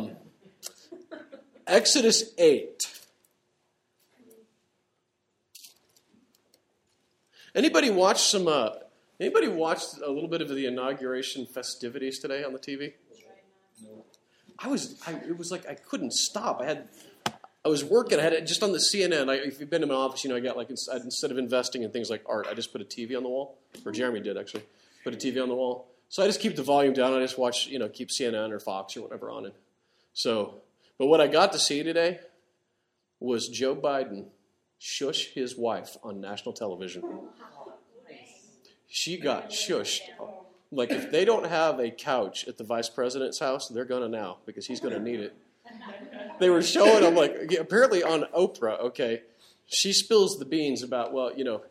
Um, Exodus 8. Anybody watch some? Uh, anybody watched a little bit of the inauguration festivities today on the TV? I was. I, it was like I couldn't stop. I had. I was working. I had it just on the CNN. I, if you've been in my office, you know I got like instead of investing in things like art, I just put a TV on the wall. Or Jeremy did actually put a TV on the wall. So I just keep the volume down. I just watch, you know, keep CNN or Fox or whatever on it. So, but what I got to see today was Joe Biden shush his wife on national television. She got shushed. Like if they don't have a couch at the vice president's house, they're gonna now because he's gonna need it. They were showing him like apparently on Oprah. Okay, she spills the beans about well, you know,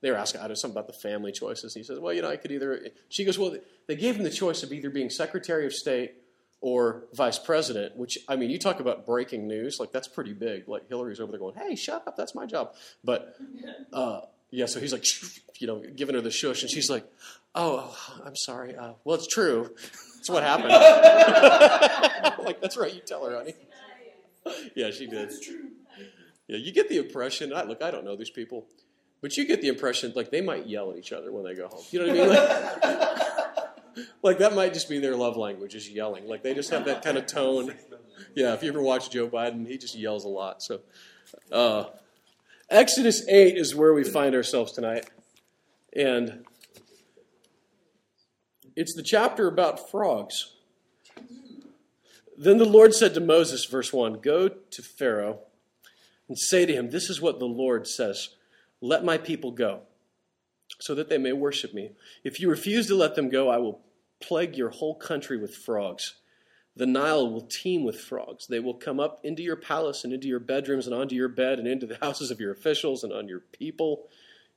they were asking I something about the family choices. And He says, well, you know, I could either. She goes, well, they gave him the choice of either being Secretary of State or Vice President. Which I mean, you talk about breaking news, like that's pretty big. Like Hillary's over there going, hey, shut up, that's my job. But uh, yeah, so he's like, you know, giving her the shush, and she's like, oh, I'm sorry. Uh, well, it's true. That's what happened. like that's right. You tell her, honey. yeah, she did. Yeah, you get the impression. I, look, I don't know these people. But you get the impression like they might yell at each other when they go home. You know what I mean? Like, like that might just be their love language is yelling. Like they just have that kind of tone. Yeah, if you ever watch Joe Biden, he just yells a lot. So uh, Exodus 8 is where we find ourselves tonight. And it's the chapter about frogs. Then the Lord said to Moses, verse 1 Go to Pharaoh and say to him, This is what the Lord says. Let my people go, so that they may worship me. If you refuse to let them go, I will plague your whole country with frogs. The Nile will teem with frogs. They will come up into your palace and into your bedrooms and onto your bed and into the houses of your officials and on your people,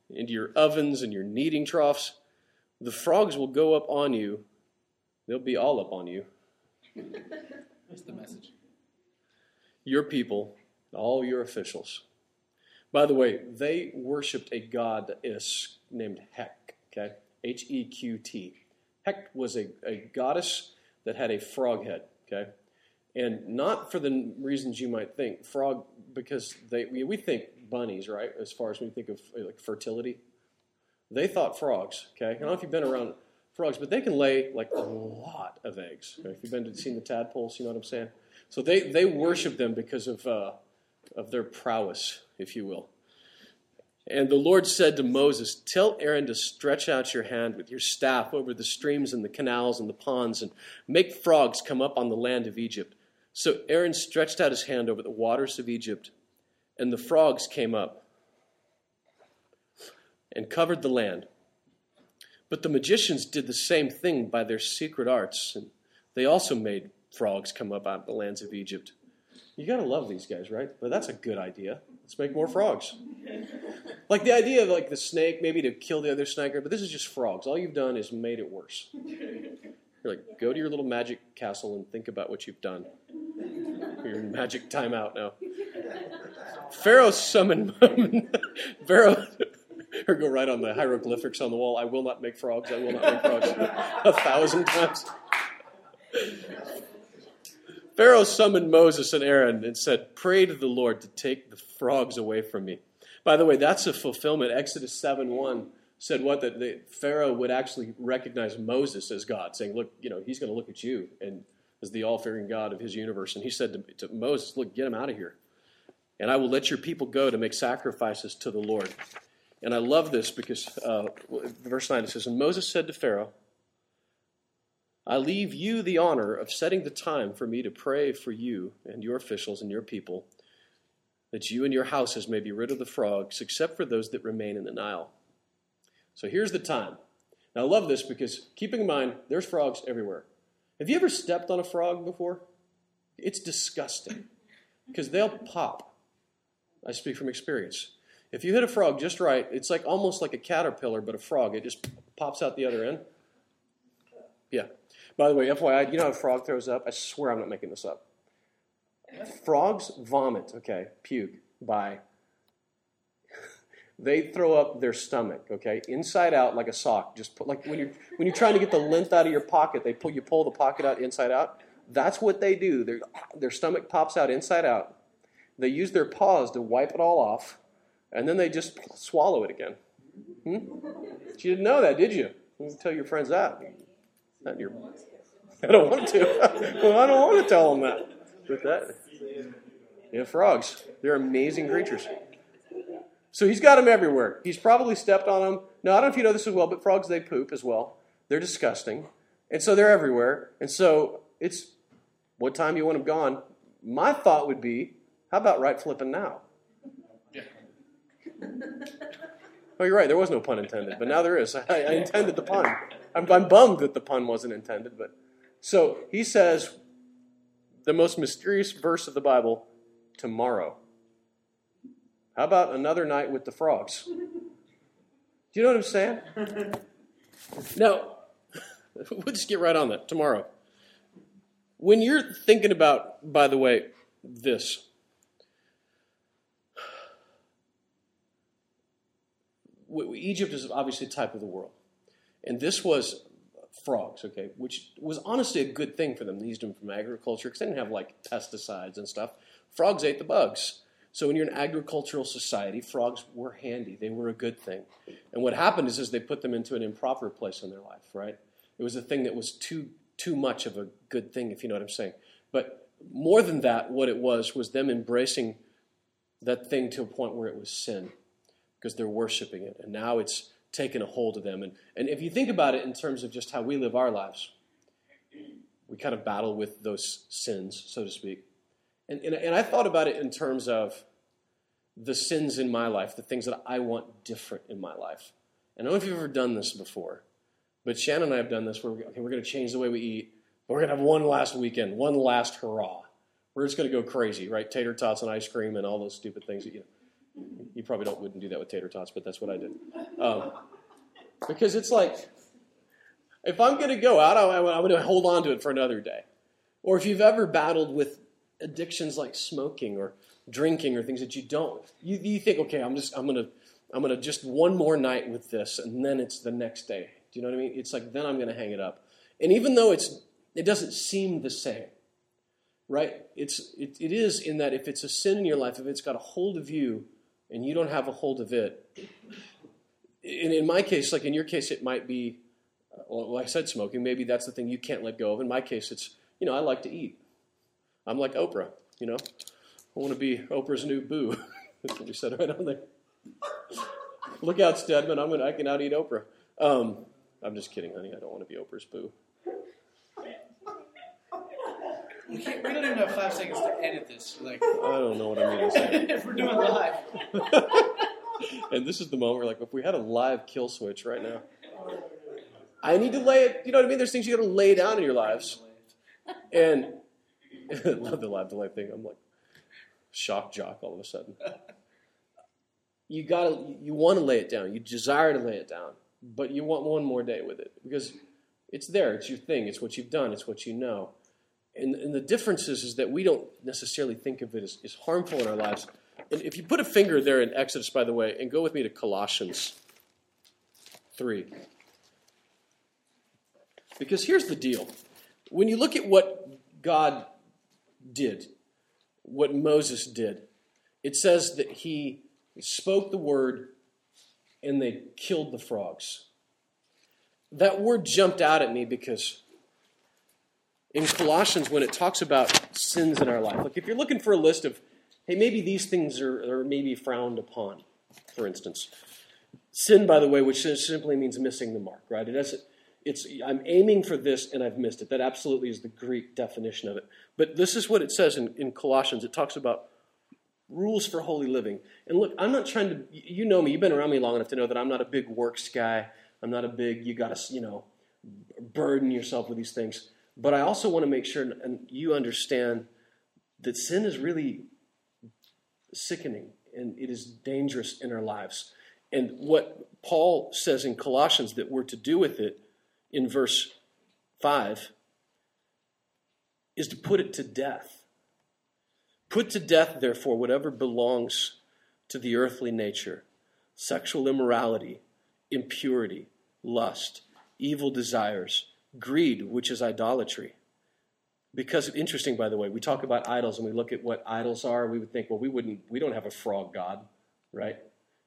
into your ovens and your kneading troughs. The frogs will go up on you. They'll be all up on you. That's the message. Your people, all your officials. By the way, they worshipped a god that is named Hek, okay? H E Q T. Hek was a, a goddess that had a frog head, okay? And not for the reasons you might think. Frog, because they we, we think bunnies, right? As far as we think of like fertility. They thought frogs, okay? I don't know if you've been around frogs, but they can lay like a lot of eggs. Okay? If you've been to see the tadpoles, you know what I'm saying? So they, they worship them because of, uh, of their prowess if you will. And the Lord said to Moses, Tell Aaron to stretch out your hand with your staff over the streams and the canals and the ponds and make frogs come up on the land of Egypt. So Aaron stretched out his hand over the waters of Egypt, and the frogs came up and covered the land. But the magicians did the same thing by their secret arts, and they also made frogs come up out of the lands of Egypt. You got to love these guys, right? But that's a good idea. Let's make more frogs. Like the idea of like the snake, maybe to kill the other snake, but this is just frogs. All you've done is made it worse. You're like, go to your little magic castle and think about what you've done. Your magic timeout now. Pharaoh summoned Pharaoh or go right on the hieroglyphics on the wall. I will not make frogs. I will not make frogs. A thousand times. Pharaoh summoned Moses and Aaron and said, Pray to the Lord to take the frogs away from me. By the way, that's a fulfillment. Exodus 7 1 said what? That the, Pharaoh would actually recognize Moses as God, saying, Look, you know, he's going to look at you and as the all fearing God of his universe. And he said to, to Moses, Look, get him out of here. And I will let your people go to make sacrifices to the Lord. And I love this because uh, verse 9 it says, And Moses said to Pharaoh, I leave you the honor of setting the time for me to pray for you and your officials and your people, that you and your houses may be rid of the frogs, except for those that remain in the Nile. So here's the time. Now, I love this because keeping in mind, there's frogs everywhere. Have you ever stepped on a frog before? It's disgusting because they'll pop. I speak from experience. If you hit a frog just right, it's like almost like a caterpillar, but a frog. It just pops out the other end. Yeah, by the way, FYI, you know how a frog throws up? I swear I'm not making this up. Frogs vomit, okay, puke, by. they throw up their stomach, okay, inside out like a sock. Just put like when you're when you're trying to get the lint out of your pocket, they pull you pull the pocket out inside out. That's what they do. Their, their stomach pops out inside out. They use their paws to wipe it all off, and then they just swallow it again. Hmm? You didn't know that, did you? You tell your friends that. Not your, I don't want to. well, I don't want to tell them that. But that, yeah, frogs. They're amazing creatures. So he's got them everywhere. He's probably stepped on them. Now, I don't know if you know this as well, but frogs, they poop as well. They're disgusting. And so they're everywhere. And so it's what time you want them gone. My thought would be, how about right flipping now? Yeah. Oh, you're right. There was no pun intended, but now there is. I, I intended the pun. I'm, I'm bummed that the pun wasn't intended, but so he says the most mysterious verse of the Bible tomorrow. How about another night with the frogs? Do you know what I'm saying? Now, we'll just get right on that tomorrow. When you're thinking about, by the way, this, Egypt is obviously a type of the world. And this was frogs, okay, which was honestly a good thing for them. They used them from agriculture because they didn't have like pesticides and stuff. Frogs ate the bugs. So when you're an agricultural society, frogs were handy. They were a good thing. And what happened is, is they put them into an improper place in their life, right? It was a thing that was too too much of a good thing, if you know what I'm saying. But more than that, what it was was them embracing that thing to a point where it was sin because they're worshiping it. And now it's taken a hold of them. And, and if you think about it in terms of just how we live our lives, we kind of battle with those sins, so to speak. And, and, and I thought about it in terms of the sins in my life, the things that I want different in my life. And I don't know if you've ever done this before, but Shannon and I have done this where we, okay, we're going to change the way we eat. but We're going to have one last weekend, one last hurrah. We're just going to go crazy, right? Tater tots and ice cream and all those stupid things that you know. You probably don't wouldn't do that with tater tots, but that's what I did. Um, because it's like, if I'm going to go out, I'm going to hold on to it for another day. Or if you've ever battled with addictions like smoking or drinking or things that you don't, you, you think, okay, I'm just I'm going to I'm going to just one more night with this, and then it's the next day. Do you know what I mean? It's like then I'm going to hang it up. And even though it's it doesn't seem the same, right? It's it, it is in that if it's a sin in your life, if it's got a hold of you, and you don't have a hold of it. In, in my case, like in your case, it might be, well, like I said, smoking. Maybe that's the thing you can't let go of. In my case, it's, you know, I like to eat. I'm like Oprah, you know. I want to be Oprah's new boo. that's what we said right on there. Look out, Stedman. I'm gonna, I can out eat Oprah. Um, I'm just kidding, honey. I don't want to be Oprah's boo. We, can't, we don't even have five seconds to edit this. Like, I don't know what I mean to say. if we're doing live. and this is the moment where, like, if we had a live kill switch right now, I need to lay it. You know what I mean? There's things you got to lay down in your lives, and love the live delay thing. I'm like shock jock all of a sudden. You gotta, you want to lay it down. You desire to lay it down, but you want one more day with it because it's there. It's your thing. It's what you've done. It's what you know. And, and the difference is, is that we don't necessarily think of it as, as harmful in our lives. And if you put a finger there in Exodus, by the way, and go with me to Colossians 3. Because here's the deal. When you look at what God did, what Moses did, it says that he spoke the word and they killed the frogs. That word jumped out at me because in Colossians when it talks about sins in our life. Like if you're looking for a list of, hey, maybe these things are, are maybe frowned upon, for instance. Sin, by the way, which simply means missing the mark, right? It has, it's I'm aiming for this and I've missed it. That absolutely is the Greek definition of it. But this is what it says in, in Colossians. It talks about rules for holy living. And look, I'm not trying to. You know me. You've been around me long enough to know that I'm not a big works guy. I'm not a big. You got to you know burden yourself with these things. But I also want to make sure and you understand that sin is really sickening and it is dangerous in our lives. And what Paul says in Colossians that we're to do with it in verse 5 is to put it to death. Put to death, therefore, whatever belongs to the earthly nature sexual immorality, impurity, lust, evil desires greed, which is idolatry. because interesting, by the way, we talk about idols and we look at what idols are. We would think, well, we wouldn't, we don't have a frog god, right?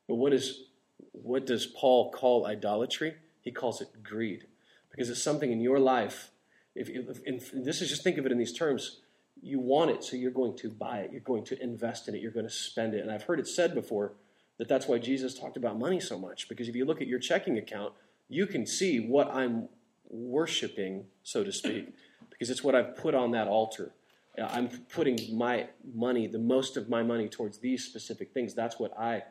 But what is, what does Paul call idolatry? He calls it greed, because it's something in your life. If, if, if this is just think of it in these terms, you want it, so you're going to buy it, you're going to invest in it, you're going to spend it. And I've heard it said before that that's why Jesus talked about money so much, because if you look at your checking account, you can see what I'm worshiping, so to speak, because it's what I've put on that altar. I'm putting my money, the most of my money, towards these specific things. That's what I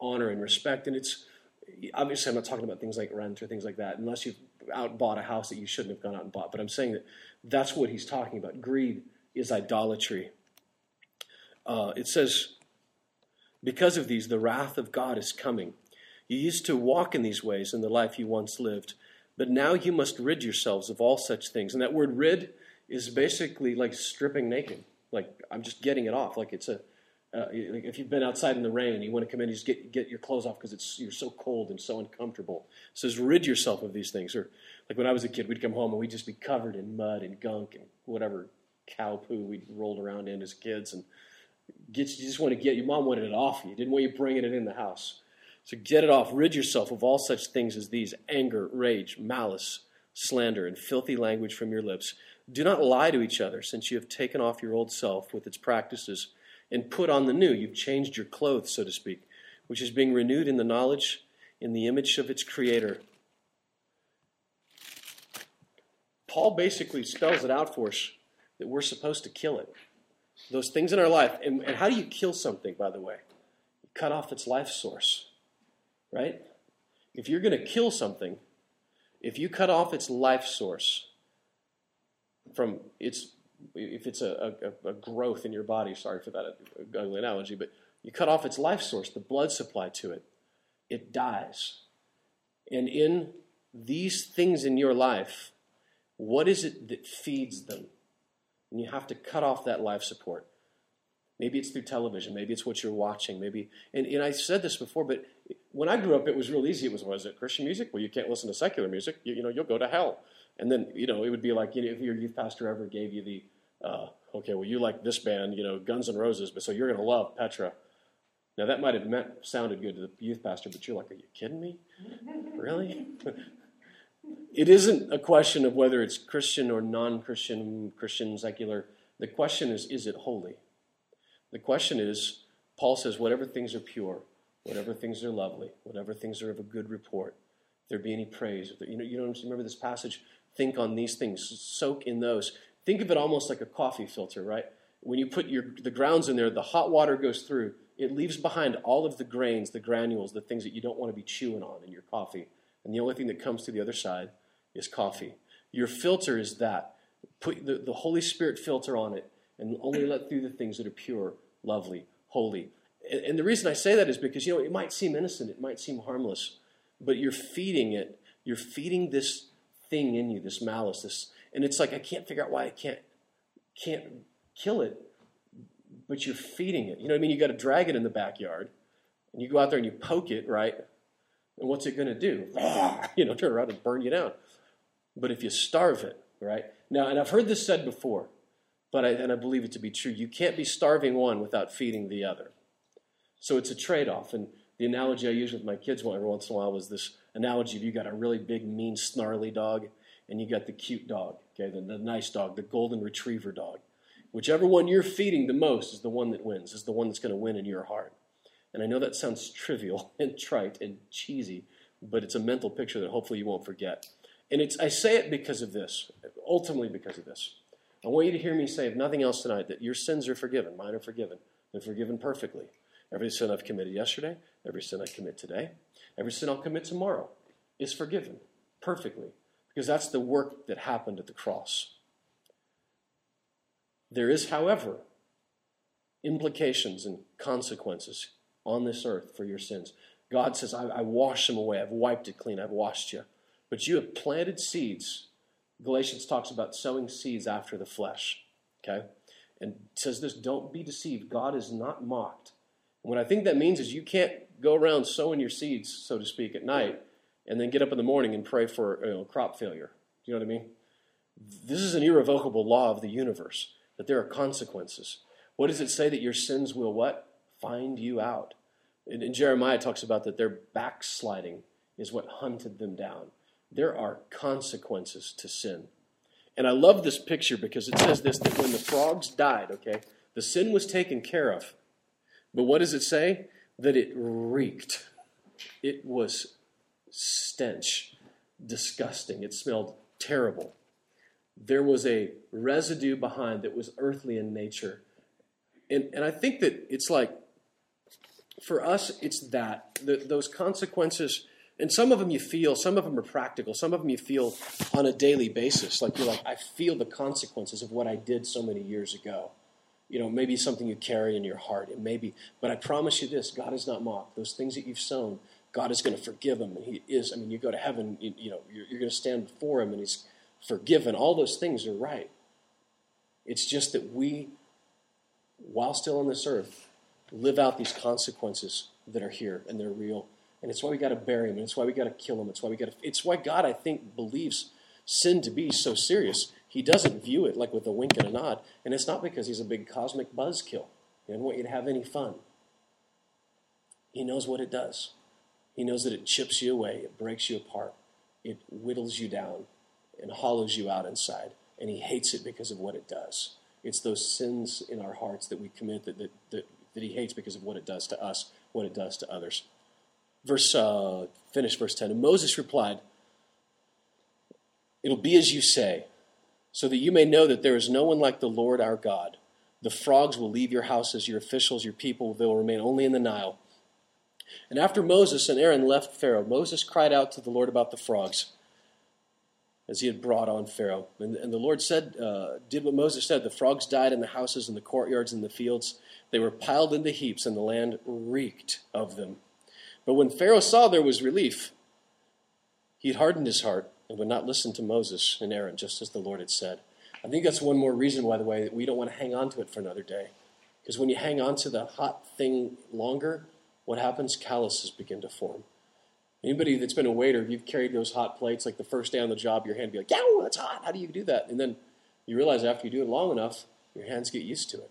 honor and respect. And it's obviously, I'm not talking about things like rent or things like that, unless you've out bought a house that you shouldn't have gone out and bought. But I'm saying that that's what he's talking about. Greed is idolatry. Uh, it says, because of these, the wrath of God is coming. You used to walk in these ways in the life you once lived, but now you must rid yourselves of all such things. And that word rid is basically like stripping naked. Like I'm just getting it off. Like it's a, uh, if you've been outside in the rain and you want to come in, you just get get your clothes off because it's you're so cold and so uncomfortable. It says rid yourself of these things. Or like when I was a kid, we'd come home and we'd just be covered in mud and gunk and whatever cow poo we rolled around in as kids, and get you just want to get your mom wanted it off you. Didn't want you bringing it in the house. So get it off. Rid yourself of all such things as these anger, rage, malice, slander, and filthy language from your lips. Do not lie to each other, since you have taken off your old self with its practices and put on the new. You've changed your clothes, so to speak, which is being renewed in the knowledge, in the image of its creator. Paul basically spells it out for us that we're supposed to kill it. Those things in our life. And, and how do you kill something, by the way? You cut off its life source right? If you're going to kill something, if you cut off its life source from its, if it's a, a, a growth in your body, sorry for that ugly analogy, but you cut off its life source, the blood supply to it, it dies. And in these things in your life, what is it that feeds them? And you have to cut off that life support. Maybe it's through television. Maybe it's what you're watching. Maybe, and, and I said this before, but when I grew up, it was real easy. It was, was it Christian music? Well, you can't listen to secular music. You, you know, you'll go to hell. And then, you know, it would be like, you know, if your youth pastor ever gave you the, uh, okay, well, you like this band, you know, Guns N' Roses, but so you're going to love Petra. Now, that might have meant, sounded good to the youth pastor, but you're like, are you kidding me? really? it isn't a question of whether it's Christian or non Christian, Christian, secular. The question is, is it holy? The question is, Paul says, whatever things are pure, whatever things are lovely, whatever things are of a good report, if there be any praise, there, you know, you remember this passage. Think on these things, soak in those. Think of it almost like a coffee filter, right? When you put your the grounds in there, the hot water goes through. It leaves behind all of the grains, the granules, the things that you don't want to be chewing on in your coffee. And the only thing that comes to the other side is coffee. Your filter is that. Put the, the Holy Spirit filter on it and only let through the things that are pure, lovely, holy. And, and the reason I say that is because, you know, it might seem innocent, it might seem harmless, but you're feeding it. You're feeding this thing in you, this malice, this, and it's like I can't figure out why I can't can't kill it, but you're feeding it. You know what I mean? You got to drag it in the backyard, and you go out there and you poke it, right? And what's it going to do? You know, turn around and burn you down. But if you starve it, right? Now, and I've heard this said before. But I, and I believe it to be true. You can't be starving one without feeding the other. So it's a trade off. And the analogy I use with my kids every once in a while was this analogy of you got a really big, mean, snarly dog, and you got the cute dog, okay, the, the nice dog, the golden retriever dog. Whichever one you're feeding the most is the one that wins, is the one that's going to win in your heart. And I know that sounds trivial and trite and cheesy, but it's a mental picture that hopefully you won't forget. And it's, I say it because of this, ultimately because of this. I want you to hear me say, if nothing else tonight, that your sins are forgiven. Mine are forgiven. They're forgiven perfectly. Every sin I've committed yesterday, every sin I commit today, every sin I'll commit tomorrow is forgiven perfectly because that's the work that happened at the cross. There is, however, implications and consequences on this earth for your sins. God says, I, I wash them away. I've wiped it clean. I've washed you. But you have planted seeds Galatians talks about sowing seeds after the flesh. Okay? And says this don't be deceived. God is not mocked. And what I think that means is you can't go around sowing your seeds, so to speak, at night and then get up in the morning and pray for you know, crop failure. Do you know what I mean? This is an irrevocable law of the universe that there are consequences. What does it say that your sins will what? Find you out. And, and Jeremiah talks about that their backsliding is what hunted them down. There are consequences to sin. And I love this picture because it says this that when the frogs died, okay, the sin was taken care of. But what does it say? That it reeked. It was stench, disgusting. It smelled terrible. There was a residue behind that was earthly in nature. And, and I think that it's like, for us, it's that. The, those consequences, and some of them you feel, some of them are practical, some of them you feel on a daily basis. Like you're like, I feel the consequences of what I did so many years ago. You know, maybe something you carry in your heart. It may be, but I promise you this God is not mocked. Those things that you've sown, God is going to forgive them. And He is, I mean, you go to heaven, you, you know, you're, you're going to stand before Him and He's forgiven. All those things are right. It's just that we, while still on this earth, live out these consequences that are here and they're real. And it's why we got to bury him. And it's why we got to kill him. It's why we got to. It's why God, I think, believes sin to be so serious. He doesn't view it like with a wink and a nod. And it's not because he's a big cosmic buzzkill. He doesn't want you to have any fun. He knows what it does. He knows that it chips you away, it breaks you apart, it whittles you down, and hollows you out inside. And he hates it because of what it does. It's those sins in our hearts that we commit that, that, that, that he hates because of what it does to us, what it does to others. Verse, uh, finish verse 10. And Moses replied, It'll be as you say, so that you may know that there is no one like the Lord our God. The frogs will leave your houses, your officials, your people, they will remain only in the Nile. And after Moses and Aaron left Pharaoh, Moses cried out to the Lord about the frogs as he had brought on Pharaoh. And, and the Lord said, uh, did what Moses said. The frogs died in the houses and the courtyards and the fields. They were piled into heaps, and the land reeked of them. But when Pharaoh saw there was relief, he hardened his heart and would not listen to Moses and Aaron, just as the Lord had said. I think that's one more reason, by the way, that we don't want to hang on to it for another day. Because when you hang on to the hot thing longer, what happens? Calluses begin to form. Anybody that's been a waiter, you've carried those hot plates, like the first day on the job, your hand be like, yeah, that's hot. How do you do that? And then you realize after you do it long enough, your hands get used to it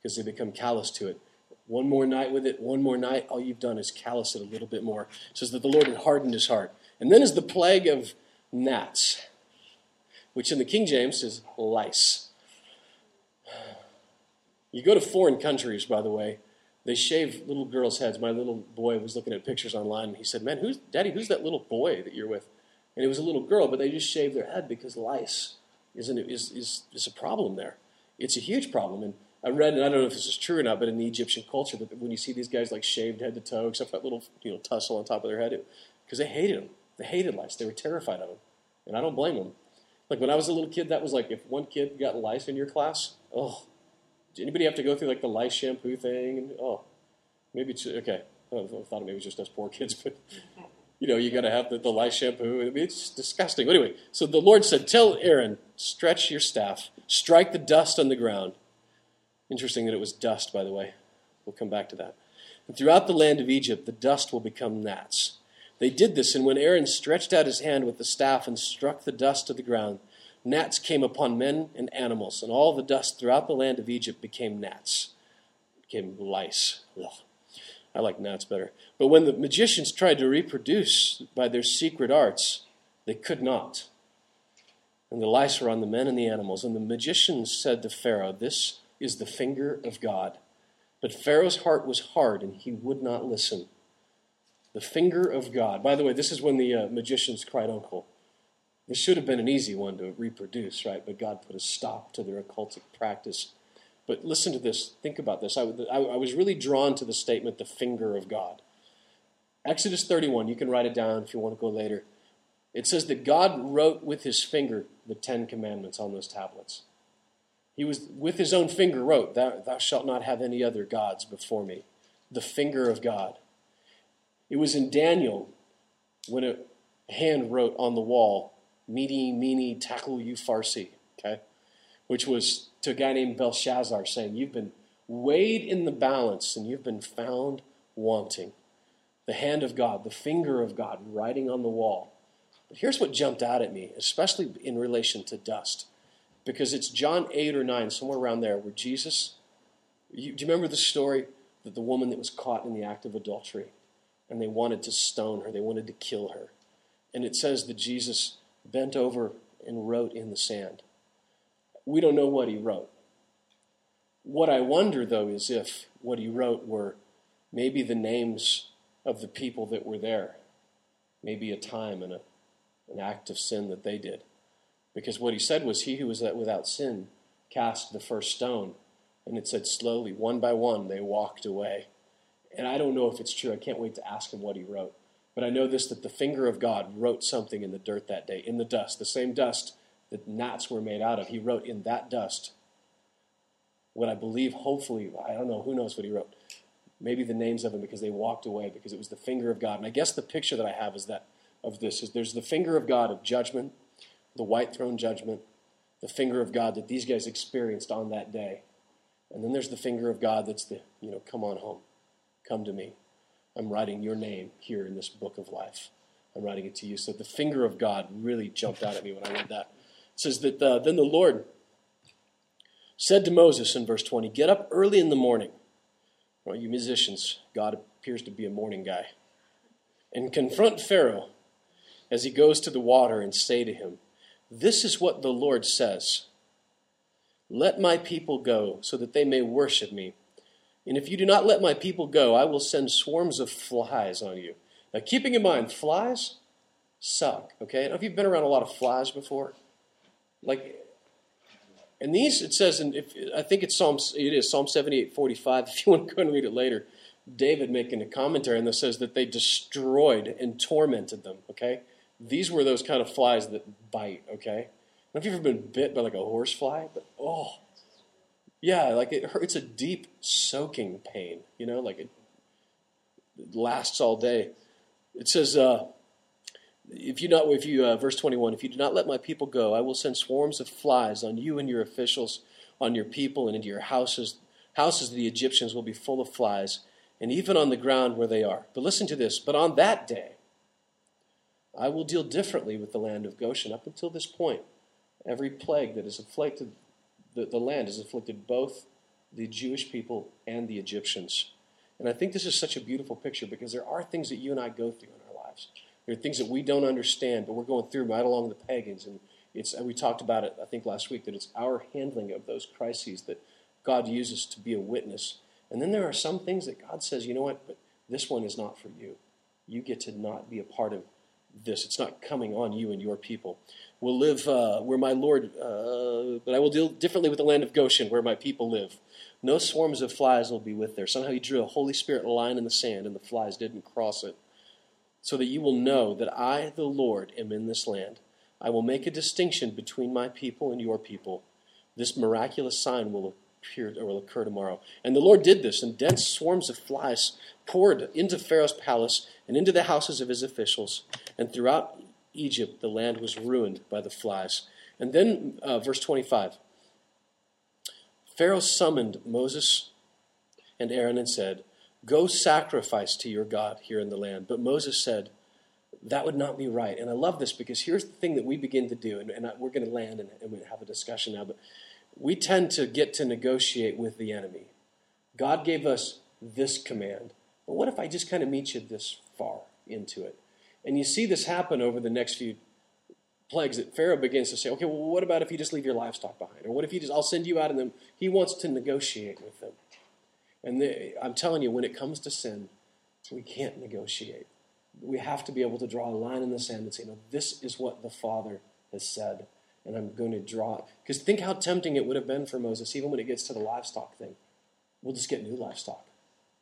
because they become callous to it. One more night with it, one more night, all you've done is callous it a little bit more. It says that the Lord had hardened his heart. And then is the plague of gnats, which in the King James is lice. You go to foreign countries, by the way, they shave little girls' heads. My little boy was looking at pictures online, and he said, "Man, who's Daddy? Who's that little boy that you're with?" And it was a little girl, but they just shave their head because lice isn't is is is a problem there. It's a huge problem, and I read, and I don't know if this is true or not, but in the Egyptian culture, that when you see these guys like shaved head to toe, except for that little you know tussle on top of their head, because they hated them, they hated lice, they were terrified of them, and I don't blame them. Like when I was a little kid, that was like if one kid got lice in your class, oh, did anybody have to go through like the lice shampoo thing? And oh, maybe it's okay. I thought maybe it was just us poor kids, but you know, you got to have the, the lice shampoo. I mean, it's disgusting. Anyway, so the Lord said, "Tell Aaron, stretch your staff, strike the dust on the ground." Interesting that it was dust, by the way. We'll come back to that. And throughout the land of Egypt, the dust will become gnats. They did this, and when Aaron stretched out his hand with the staff and struck the dust to the ground, gnats came upon men and animals, and all the dust throughout the land of Egypt became gnats, became lice. Ugh. I like gnats better. But when the magicians tried to reproduce by their secret arts, they could not. And the lice were on the men and the animals. And the magicians said to Pharaoh, This is the finger of God. But Pharaoh's heart was hard, and he would not listen. The finger of God. By the way, this is when the uh, magicians cried uncle. This should have been an easy one to reproduce, right? But God put a stop to their occultic practice. But listen to this. Think about this. I, I, I was really drawn to the statement, the finger of God. Exodus 31, you can write it down if you want to go later. It says that God wrote with his finger the Ten Commandments on those tablets. He was with his own finger wrote, Thou, thou shalt not have any other gods before me. The finger of God. It was in Daniel when a hand wrote on the wall, Mene, Mene, Tekel Farsi, okay? Which was to a guy named Belshazzar saying, You've been weighed in the balance and you've been found wanting. The hand of God, the finger of God writing on the wall. But here's what jumped out at me, especially in relation to dust, because it's John 8 or 9, somewhere around there, where Jesus, you, do you remember the story that the woman that was caught in the act of adultery, and they wanted to stone her, they wanted to kill her. And it says that Jesus bent over and wrote in the sand. We don't know what he wrote. What I wonder, though, is if what he wrote were maybe the names of the people that were there, maybe a time and a, an act of sin that they did. Because what he said was, He who was without sin cast the first stone. And it said, slowly, one by one, they walked away. And I don't know if it's true. I can't wait to ask him what he wrote. But I know this that the finger of God wrote something in the dirt that day, in the dust, the same dust that gnats were made out of. He wrote in that dust what I believe, hopefully, I don't know, who knows what he wrote. Maybe the names of them because they walked away because it was the finger of God. And I guess the picture that I have is that of this is there's the finger of God of judgment, the white throne judgment, the finger of God that these guys experienced on that day. And then there's the finger of God that's the, you know, come on home. Come to me. I'm writing your name here in this book of life. I'm writing it to you. So the finger of God really jumped out at me when I read that. It says that uh, then the Lord said to Moses in verse 20, Get up early in the morning. Well, you musicians, God appears to be a morning guy. And confront Pharaoh as he goes to the water and say to him, This is what the Lord says Let my people go so that they may worship me. And if you do not let my people go, I will send swarms of flies on you. Now, keeping in mind, flies suck, okay? Now, if you've been around a lot of flies before, like and these, it says, and if, I think it's Psalm, it is Psalm 78, 45. If you want to go and read it later, David making a commentary, and that says that they destroyed and tormented them. Okay, these were those kind of flies that bite. Okay, I don't know if you've ever been bit by like a horse fly, but oh, yeah, like it hurts. It's a deep soaking pain. You know, like it, it lasts all day. It says, uh, if you not if you uh, verse 21 if you do not let my people go i will send swarms of flies on you and your officials on your people and into your houses houses of the egyptians will be full of flies and even on the ground where they are but listen to this but on that day i will deal differently with the land of goshen up until this point every plague that has afflicted the, the land has afflicted both the jewish people and the egyptians and i think this is such a beautiful picture because there are things that you and i go through in our lives there are things that we don't understand, but we're going through right along the pagans. And it's, and we talked about it, I think, last week, that it's our handling of those crises that God uses to be a witness. And then there are some things that God says, you know what, but this one is not for you. You get to not be a part of this. It's not coming on you and your people. We'll live uh, where my Lord, uh, but I will deal differently with the land of Goshen, where my people live. No swarms of flies will be with there. Somehow he drew a Holy Spirit line in the sand, and the flies didn't cross it so that you will know that I, the Lord, am in this land. I will make a distinction between my people and your people. This miraculous sign will appear or will occur tomorrow. And the Lord did this, and dense swarms of flies poured into Pharaoh's palace and into the houses of his officials. And throughout Egypt, the land was ruined by the flies. And then, uh, verse 25 Pharaoh summoned Moses and Aaron and said, Go sacrifice to your God here in the land. But Moses said, That would not be right. And I love this because here's the thing that we begin to do, and, and we're going to land and, and we have a discussion now, but we tend to get to negotiate with the enemy. God gave us this command. But what if I just kind of meet you this far into it? And you see this happen over the next few plagues that Pharaoh begins to say, okay, well, what about if you just leave your livestock behind? Or what if you just, I'll send you out and then he wants to negotiate with them. And the, I'm telling you, when it comes to sin, we can't negotiate. We have to be able to draw a line in the sand and say, no, this is what the Father has said, and I'm going to draw. Because think how tempting it would have been for Moses, even when it gets to the livestock thing. We'll just get new livestock.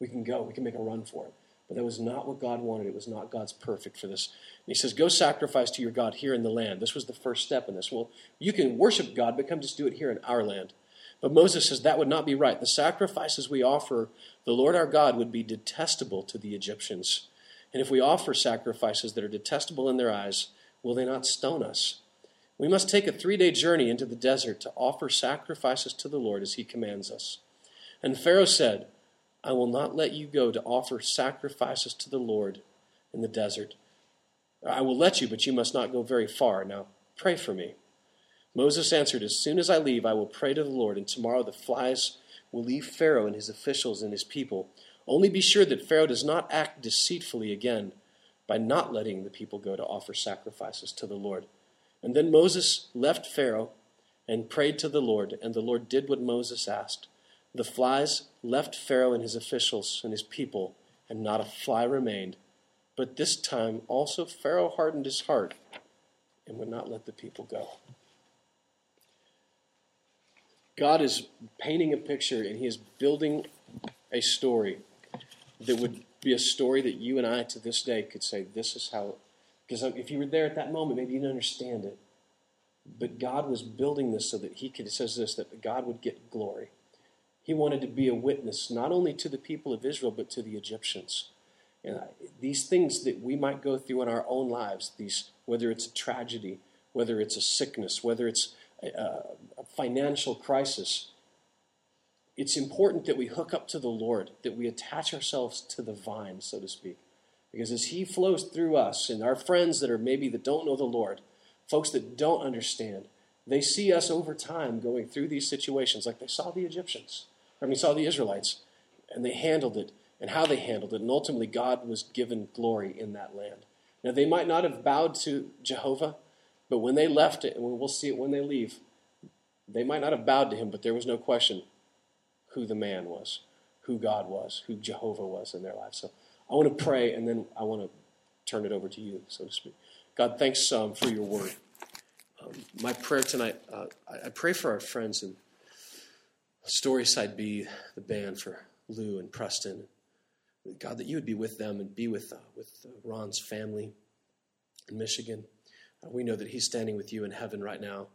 We can go, we can make a run for it. But that was not what God wanted. It was not God's perfect for this. And he says, Go sacrifice to your God here in the land. This was the first step in this. Well, you can worship God, but come just do it here in our land. But Moses says that would not be right. The sacrifices we offer the Lord our God would be detestable to the Egyptians. And if we offer sacrifices that are detestable in their eyes, will they not stone us? We must take a three day journey into the desert to offer sacrifices to the Lord as he commands us. And Pharaoh said, I will not let you go to offer sacrifices to the Lord in the desert. I will let you, but you must not go very far. Now pray for me. Moses answered, As soon as I leave, I will pray to the Lord, and tomorrow the flies will leave Pharaoh and his officials and his people. Only be sure that Pharaoh does not act deceitfully again by not letting the people go to offer sacrifices to the Lord. And then Moses left Pharaoh and prayed to the Lord, and the Lord did what Moses asked. The flies left Pharaoh and his officials and his people, and not a fly remained. But this time also Pharaoh hardened his heart and would not let the people go. God is painting a picture and he is building a story that would be a story that you and I to this day could say, this is how, because if you were there at that moment, maybe you didn't understand it. But God was building this so that he could, it says this, that God would get glory. He wanted to be a witness not only to the people of Israel, but to the Egyptians. And these things that we might go through in our own lives, these, whether it's a tragedy, whether it's a sickness, whether it's a, a financial crisis, it's important that we hook up to the Lord, that we attach ourselves to the vine, so to speak. Because as He flows through us and our friends that are maybe that don't know the Lord, folks that don't understand, they see us over time going through these situations like they saw the Egyptians, I mean, saw the Israelites, and they handled it and how they handled it. And ultimately, God was given glory in that land. Now, they might not have bowed to Jehovah, but when they left it, and we'll see it when they leave, they might not have bowed to him, but there was no question who the man was, who God was, who Jehovah was in their lives. So I want to pray, and then I want to turn it over to you, so to speak. God, thanks um, for your word. Um, my prayer tonight, uh, I, pray for our friends in Storyside B, the band for Lou and Preston. God, that you would be with them and be with, uh, with uh, Ron's family in Michigan. Uh, we know that he's standing with you in heaven right now.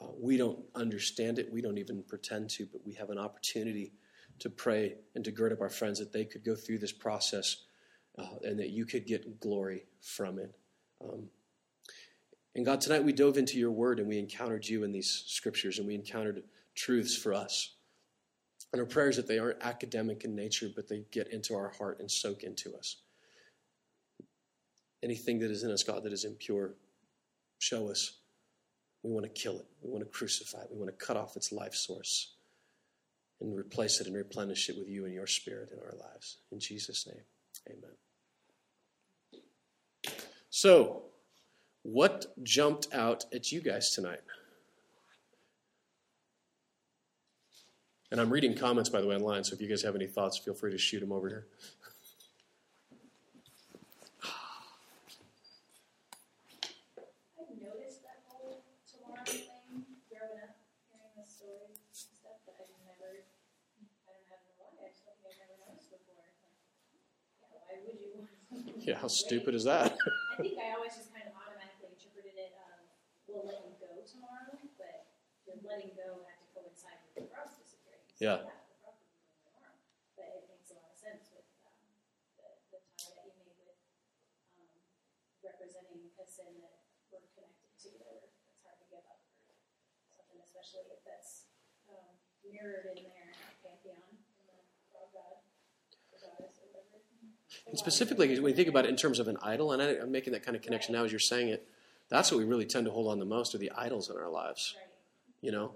Uh, we don't understand it. We don't even pretend to, but we have an opportunity to pray and to gird up our friends that they could go through this process uh, and that you could get glory from it. Um, and God, tonight we dove into your word and we encountered you in these scriptures and we encountered truths for us. And our prayers that they aren't academic in nature, but they get into our heart and soak into us. Anything that is in us, God, that is impure, show us. We want to kill it. We want to crucify it. We want to cut off its life source and replace it and replenish it with you and your spirit in our lives. In Jesus' name, amen. So, what jumped out at you guys tonight? And I'm reading comments, by the way, online, so if you guys have any thoughts, feel free to shoot them over here. Yeah, how stupid is that? I think I always just kind of automatically interpreted it, um, we'll let you go tomorrow, but the letting go had to coincide with the frogs disappearing. So Yeah. the frogs will be tomorrow. But it makes a lot of sense with um, the, the tie that you made with um, representing a sin that we're connected to, that it's hard to give up or something, especially if that's um, mirrored in their pantheon in the frog god, the goddess, or whatever. And specifically, when you think about it in terms of an idol, and I, I'm making that kind of connection now as you're saying it, that's what we really tend to hold on the most are the idols in our lives. You know,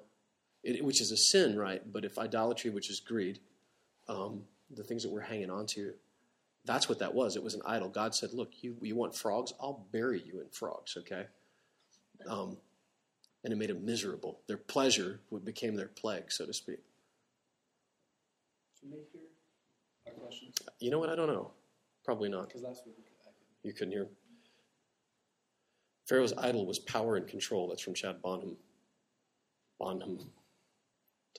it, which is a sin, right? But if idolatry, which is greed, um, the things that we're hanging on to, that's what that was. It was an idol. God said, "Look, you you want frogs? I'll bury you in frogs." Okay. Um, and it made them miserable. Their pleasure became their plague, so to speak. Can they hear our questions? You know what? I don't know. Probably not. Because last week You couldn't hear. Pharaoh's idol was power and control. That's from Chad Bonham. Bonham,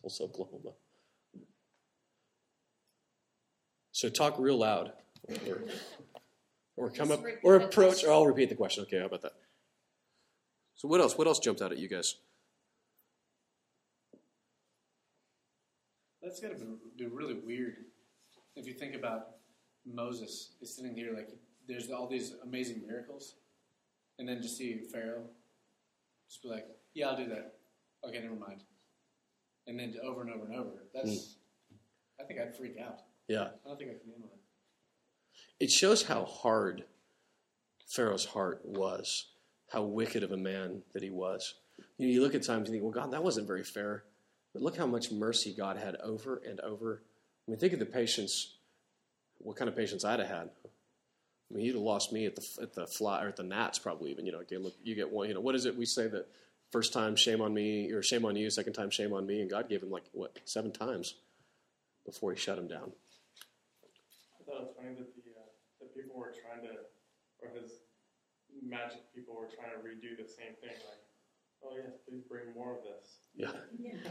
Tulsa, Oklahoma. So talk real loud, or, or come up, or approach, or I'll repeat the question. Okay, how about that? So what else? What else jumped out at you guys? That's got to be, be really weird if you think about Moses is sitting here like there's all these amazing miracles, and then just see Pharaoh just be like, "Yeah, I'll do that." Okay, never mind. And then over and over and over. That's. Hmm. I think I'd freak out. Yeah, I don't think I can handle it. it shows how hard Pharaoh's heart was, how wicked of a man that he was. You, know, you look at times and think, well, God, that wasn't very fair. But look how much mercy God had over and over. I mean, think of the patience, what kind of patience I'd have had. I mean, he'd have lost me at the at the fly or at the gnats probably even. You know, okay, look, you get one. You know, what is it we say that first time shame on me or shame on you, second time shame on me, and God gave him like what seven times before he shut him down. I thought it was funny that the uh, the people were trying to, or his magic people were trying to redo the same thing. Like, oh yes, please bring more of this. Yeah. Yeah.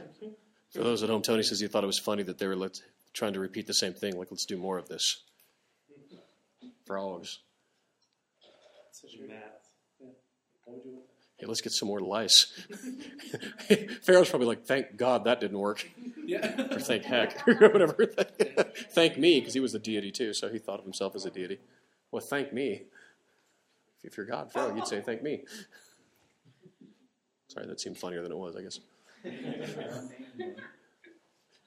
For those at home, Tony says he thought it was funny that they were let, trying to repeat the same thing. Like, let's do more of this. Frogs. That's true. Gnats. What would you want? Hey, let's get some more lice. Pharaoh's probably like, thank God that didn't work. Yeah. Or thank heck. or whatever. thank me, because he was a deity too, so he thought of himself as a deity. Well, thank me. If you're God, Pharaoh, you'd say, thank me. Sorry, that seemed funnier than it was, I guess.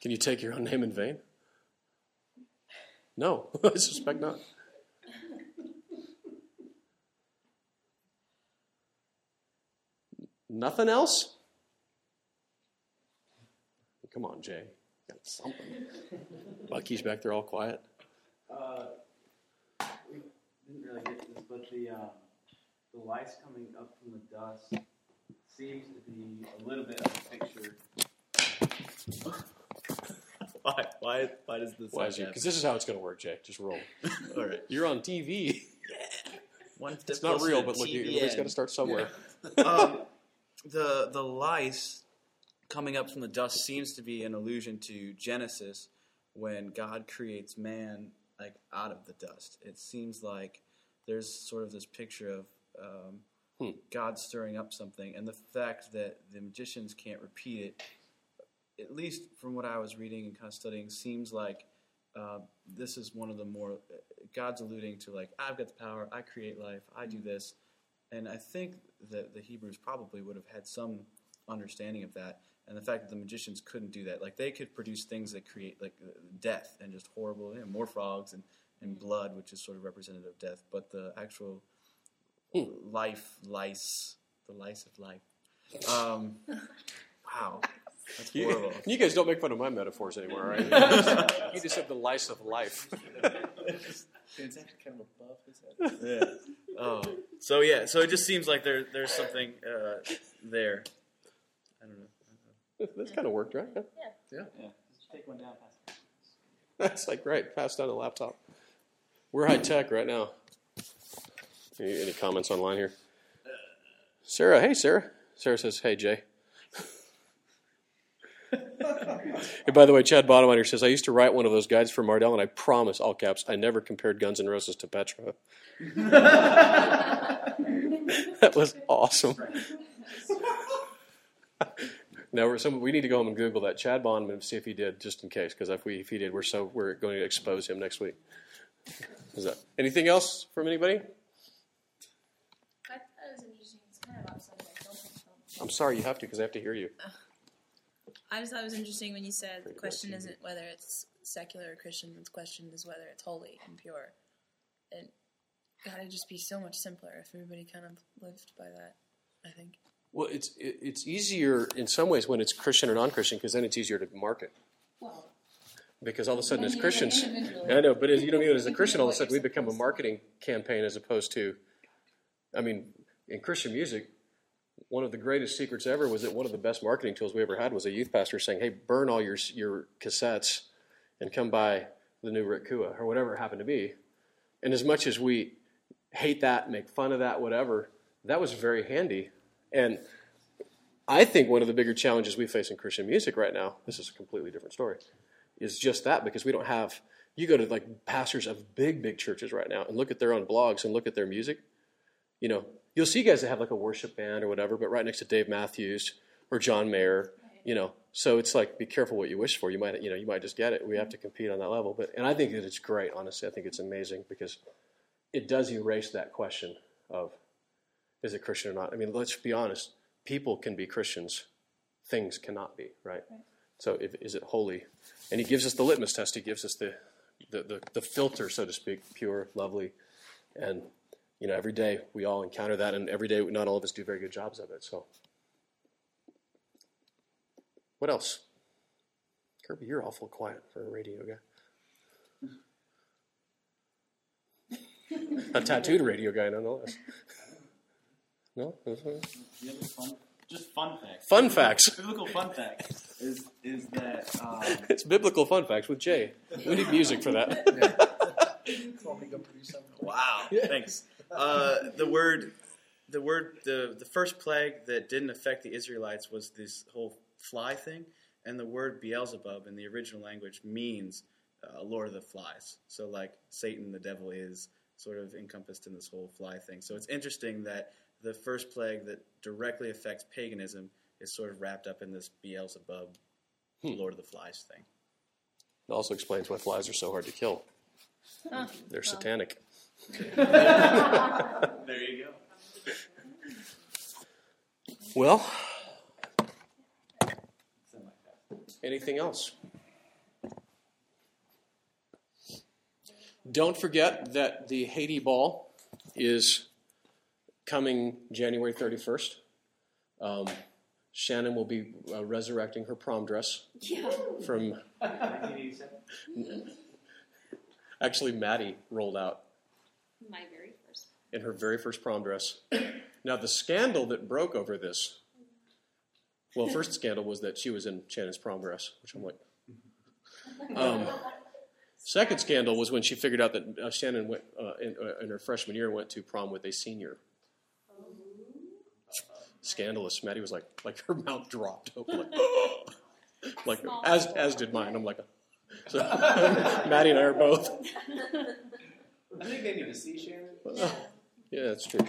Can you take your own name in vain? No, I suspect not. Nothing else? Come on, Jay. Got something. Bucky's back there all quiet. Uh, we didn't really get this, but the um, the lice coming up from the dust seems to be a little bit of a picture. Why? Why? Why does this? Why is you? Because this is how it's going to work, Jay. Just roll. All right. You're on TV. One It's not real, but look, everybody's got to start somewhere. um, the the lice coming up from the dust seems to be an allusion to Genesis when God creates man like out of the dust. It seems like there's sort of this picture of um, Hmm. God stirring up something, and the fact that the magicians can't repeat it, at least from what I was reading and kind of studying, seems like uh, this is one of the more God's alluding to like I've got the power, I create life, I do this, and I think that the Hebrews probably would have had some understanding of that, and the fact that the magicians couldn't do that, like they could produce things that create like uh, death and just horrible, you know, more frogs and, and blood, which is sort of representative of death, but the actual Hmm. life, lice, the lice of life. Um, wow, that's You, horrible. you guys don't make fun of my metaphors anymore, right? you just have the lice of life. It's actually kind of above his head. yeah. Oh. So yeah. So it just seems like there there's something uh, there. I don't know. That's kind of worked, right? Yeah, Yeah. just take one down. Pass. That's like right. Pass down a laptop. We're high tech right now. Any, any comments online here? Sarah, hey Sarah. Sarah says, "Hey Jay." And by the way, Chad Bonham here says, "I used to write one of those guides for Mardell, and I promise, all caps, I never compared Guns N' Roses to Petra." that was awesome. now we're some, we need to go home and Google that Chad Bonham and see if he did, just in case, because if we if he did, we're so we're going to expose him next week. Is that anything else from anybody? I thought it was interesting. It's kind of upsetting. I'm sorry, you have to because I have to hear you. I just thought it was interesting when you said the Pretty question isn't whether it's secular or Christian. The question is whether it's holy and pure. And God, it'd just be so much simpler if everybody kind of lived by that. I think. Well, it's it's easier in some ways when it's Christian or non-Christian because then it's easier to market. Well, Because all of a sudden, as Christians, do it individually. I know, but as you know, even as a Christian, all of a sudden we become a marketing campaign as opposed to, I mean, in Christian music, one of the greatest secrets ever was that one of the best marketing tools we ever had was a youth pastor saying, "Hey, burn all your your cassettes and come buy the new Rick Cua or whatever it happened to be." And as much as we hate that, make fun of that, whatever, that was very handy. And I think one of the bigger challenges we face in Christian music right now, this is a completely different story, is just that because we don't have, you go to like pastors of big, big churches right now and look at their own blogs and look at their music. You know, you'll see guys that have like a worship band or whatever, but right next to Dave Matthews or John Mayer, you know, so it's like be careful what you wish for. You might, you know, you might just get it. We have to compete on that level. But and I think that it's great. Honestly, I think it's amazing because it does erase that question of is it Christian or not. I mean, let's be honest. People can be Christians, things cannot be, right? So, if, is it holy? And he gives us the litmus test. He gives us the, the, the, the filter, so to speak, pure, lovely, and you know, every day we all encounter that, and every day not all of us do very good jobs of it. So, what else? Kirby, you're awful quiet for a radio guy. a tattooed radio guy, nonetheless. No? Fun, just fun facts. Fun facts. Biblical fun fact is is that um, It's biblical fun facts with Jay. We need music for that. Wow. Thanks. Uh, the word, the word, the the first plague that didn't affect the Israelites was this whole fly thing, and the word Beelzebub in the original language means uh, Lord of the Flies. So like Satan, the devil is sort of encompassed in this whole fly thing. So it's interesting that the first plague that directly affects paganism is sort of wrapped up in this Beelzebub, Lord of the Flies thing. It also explains why flies are so hard to kill. Huh. They're satanic. There you go. Well, Something like that. anything else? Don't forget that the Haiti Ball is coming January 31st. Um, Shannon will be uh, resurrecting her prom dress Yeah. from actually Maddie rolled out My very first. in her very first prom dress. Now, the scandal that broke over this well, first scandal was that she was in Shannon's prom dress, which I'm like. Um, second scandal was when she figured out that uh, Shannon went uh, in, uh, in her freshman year went to prom with a senior. Scandalous. Maddie was like, like her mouth dropped open, like, like as as did mine. I'm like, so Maddie and I are both. I think they need to see Shannon. Yeah, that's true.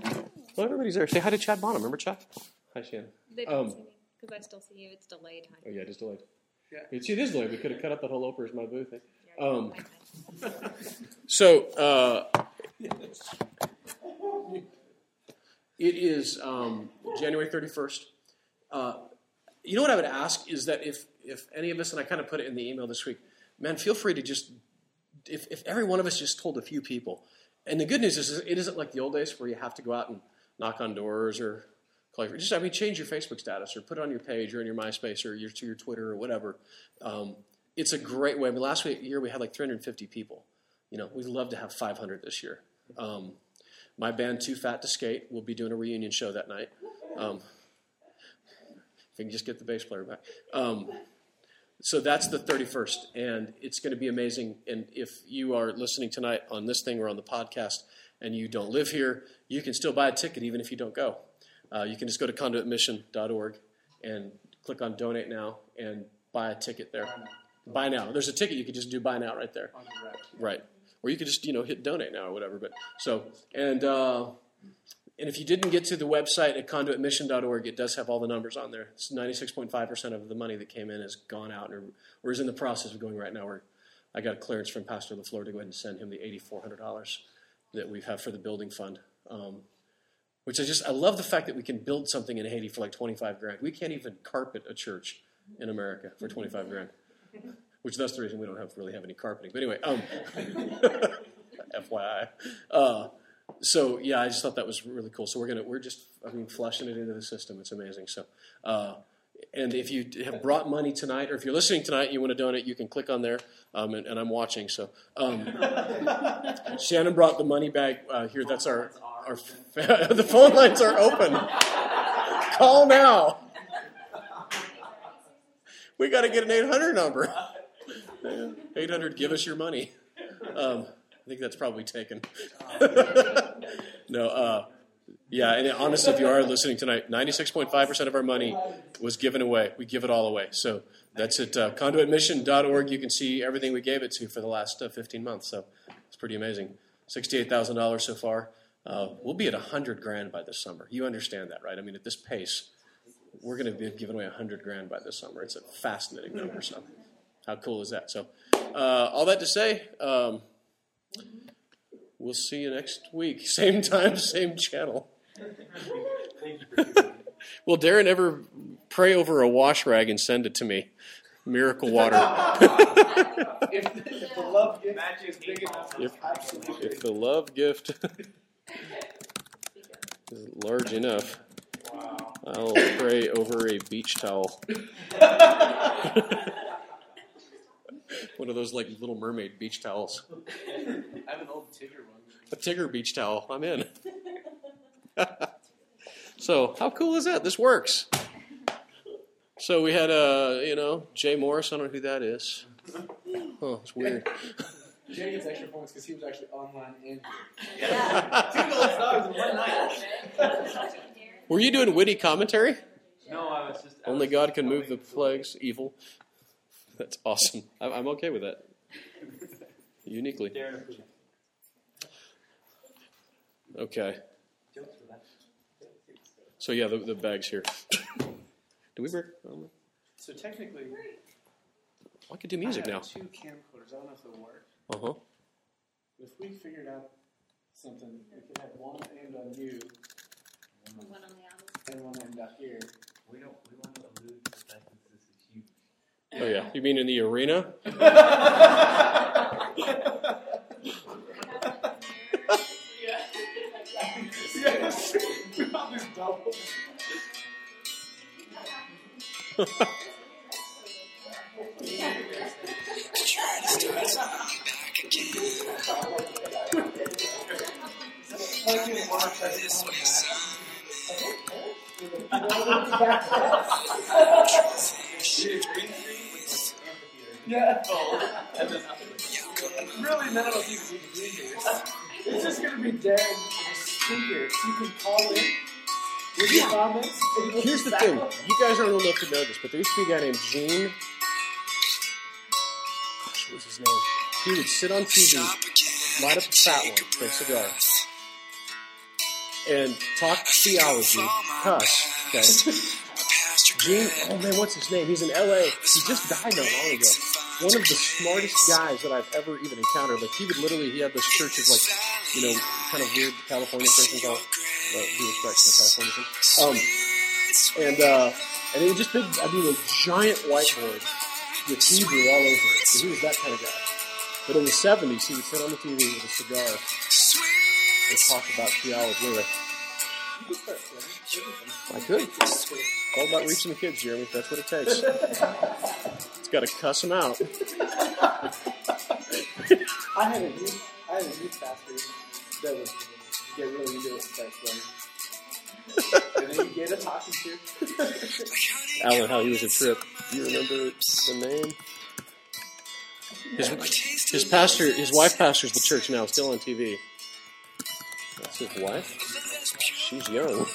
Well, everybody's there. Say hi to Chad Bonham. Remember Chad? Hi, Shannon. They Um, don't see me because I still see you. It's delayed. Oh yeah, just delayed. Yeah. It's, it is delayed. We could have cut out the whole Oprah's my boo thing. Yeah, Um, fine, fine. So uh, it is um, January thirty first. Uh, you know what I would ask is that if if any of us, and I kind of put it in the email this week, man, feel free to just if if every one of us just told a few people. And the good news is, it isn't like the old days where you have to go out and knock on doors or call your, just I mean change your Facebook status or put it on your page or in your MySpace or your to your Twitter or whatever. Um, it's a great way. I mean, last week, year we had like 350 people. You know, we'd love to have 500 this year. Um, my band, Too Fat to Skate, will be doing a reunion show that night. Um, if we can just get the bass player back. So that's the 31st, and it's going to be amazing. And if you are listening tonight on this thing or on the podcast and you don't live here, you can still buy a ticket even if you don't go. Uh, you can just go to conduitmission.org and click on donate now and buy a ticket there. Buy now. There's a ticket you can just do buy now right there. Right. Or you could just, you know, hit donate now or whatever. But so and uh, and if you didn't get to the website at conduitmission.org, it does have all the numbers on there. It's 96.5% of the money that came in has gone out or, or is in the process of going right now. Where I got a clearance from Pastor LaFleur to go ahead and send him the $8,400 that we have for the building fund. Um, which I just, I love the fact that we can build something in Haiti for like 25 grand. We can't even carpet a church in America for 25 grand. Which that's the reason we don't have really have any carpeting. But anyway, um, FYI. Uh, so yeah, I just thought that was really cool. So we're gonna we're just I mean flushing it into the system. It's amazing. So. Uh, and if you have brought money tonight, or if you're listening tonight, and you want to donate, you can click on there. Um, and, and I'm watching. So um, Shannon brought the money bag uh, here. That's our our the phone lines are open. Call now. We got to get an 800 number. 800, give us your money. Um, I think that's probably taken. no, uh, yeah, and honestly, if you are listening tonight, 96.5% of our money was given away. We give it all away. So that's at uh, conduitmission.org. You can see everything we gave it to for the last uh, 15 months. So it's pretty amazing. $68,000 so far. Uh, we'll be at 100 grand by this summer. You understand that, right? I mean, at this pace, we're going to be giving away 100 grand by this summer. It's a fascinating number. So, how cool is that? So, uh, all that to say, um, we'll see you next week. Same time, same channel. Will Darren ever pray over a wash rag and send it to me? Miracle water. If, if the love gift Magic is big enough, If- if the love gift. is large enough. Wow. I'll pray over a beach towel. One of those like Little Mermaid beach towels. I have an old Tigger one. A Tigger beach towel. I'm in. so how cool is that? This works. So we had uh, you know, Jay Morris. I don't know who that is. Oh, it's weird. Jay gets extra points because he was actually online and here. Two gold stars in one night. Were you doing witty commentary? No, I was just. I Only was God can move the for- plagues, evil. That's awesome. I'm I'm okay with that. Uniquely. Okay. Jokes for that. So yeah, the, the bags here. Do we break? So technically, I could do music I now. two camcorders. I don't know if they'll work. Uh huh. If we figured out something, we could have one aimed on you One on the album. and one aimed out here. We don't. We want to allude to the fact that this is huge. Oh yeah. You mean in the arena? yes. enough to know this, but there used to be a guy named Gene. Gosh, what was his name? He would sit on TV, light up a fat one for a cigar, and talk theology, cuss. Okay. Gene, oh man, what's his name? He's in LA. He just died not long ago. One of the smartest guys that I've ever even encountered. Like he would literally, he had this church of like, you know, kind of weird California churches. All, uh, California. Um, and uh, and it was just big. I mean, a giant whiteboard with Hebrew all over it. So he was that kind of guy. But in the '70s, he would sit on the TV with a cigar and talk about theology. Anyway, I could. All about reaching the kids, Jeremy. That's what it takes. It's got to cuss them out. I had a youth, I had a pastor that would get really into it and then you get a talking to. Alan, how he was a trip. Do you remember the name? His, his pastor, his wife pastors the church now, still on TV. That's his wife. She's young.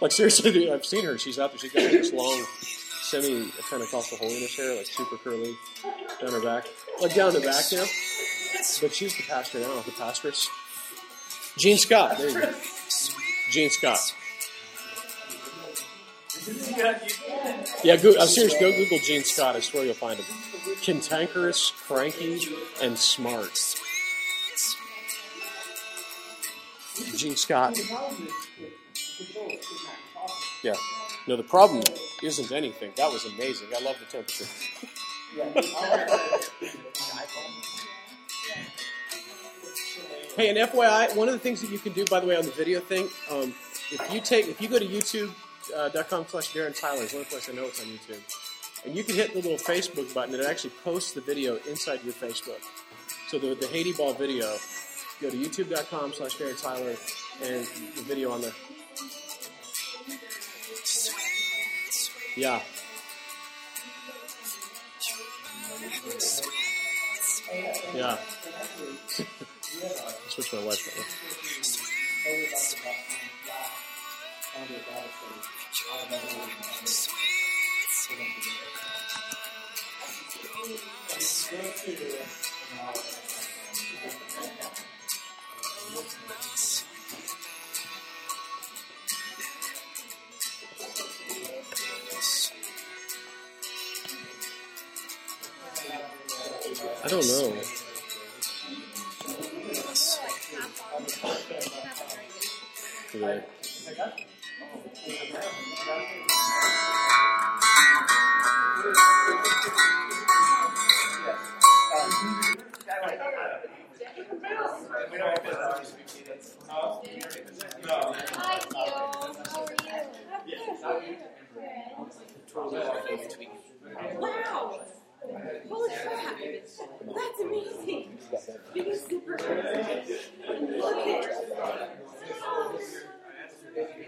like seriously, dude, I've seen her. She's out there. She's got like this long, semi Pentecostal holiness hair, like super curly down her back, like down the back, know. But she's the pastor now, the pastoress. Gene Scott. There you go. Gene Scott. Yeah, go, I'm serious. Go Google Gene Scott. I swear you'll find him. Cantankerous, cranky, and smart. Gene Scott. Yeah. No, the problem isn't anything. That was amazing. I love the temperature. Hey, and FYI, one of the things that you can do, by the way, on the video thing, um, if you take, if you go to Uh, YouTube.com slash Darren Tyler, is one place I know it's on YouTube, and you can hit the little Facebook button, and it actually posts the video inside your Facebook. So the, the Haiti Ball video, go to YouTube.com slash Darren Tyler, and the video on there. Yeah. Yeah. Switch my wife. I don't know. Wow! Holy crap! That's amazing! Super. Look at it!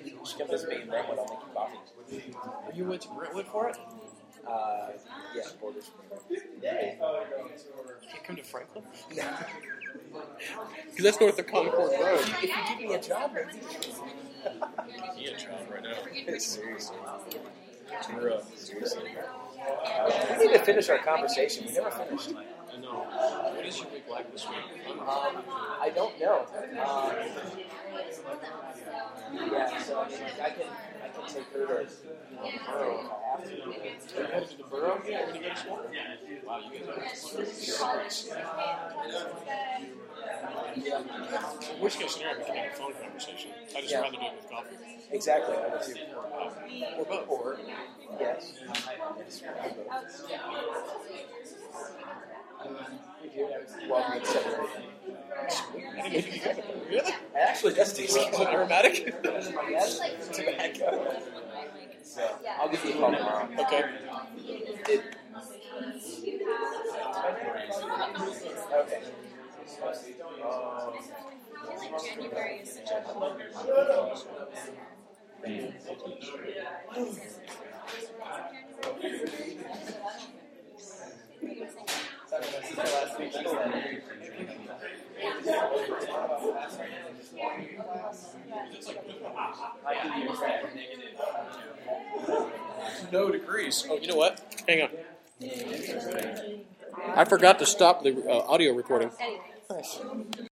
You should come make coffee. You went to Brentwood for it? Uh, yeah, borders. Can't come to Franklin? No. Because that's north of Concord Road. If you give me a job, he a job right now. seriously. Seriously. We need to finish our conversation. We never finished. I know. What is your week like this week? Um, I don't know. Um, yeah, so I mean, I can I can take her to you know, Burrow if I have to. Are you headed to the borough? Are you going to go to school? Wow, you guys are In worst case scenario, we can have a phone conversation. I just Yeah. rather do it with coffee. Exactly. I would too. Um, or both. Or yes. We do. Well, we separate. Really? It actually does taste Is it aromatic? Yes, tobacco. So, I'll give you a call tomorrow. okay. It, okay. No degrees. Oh, you know what? Hang on. I forgot to stop the uh, audio recording. 恶行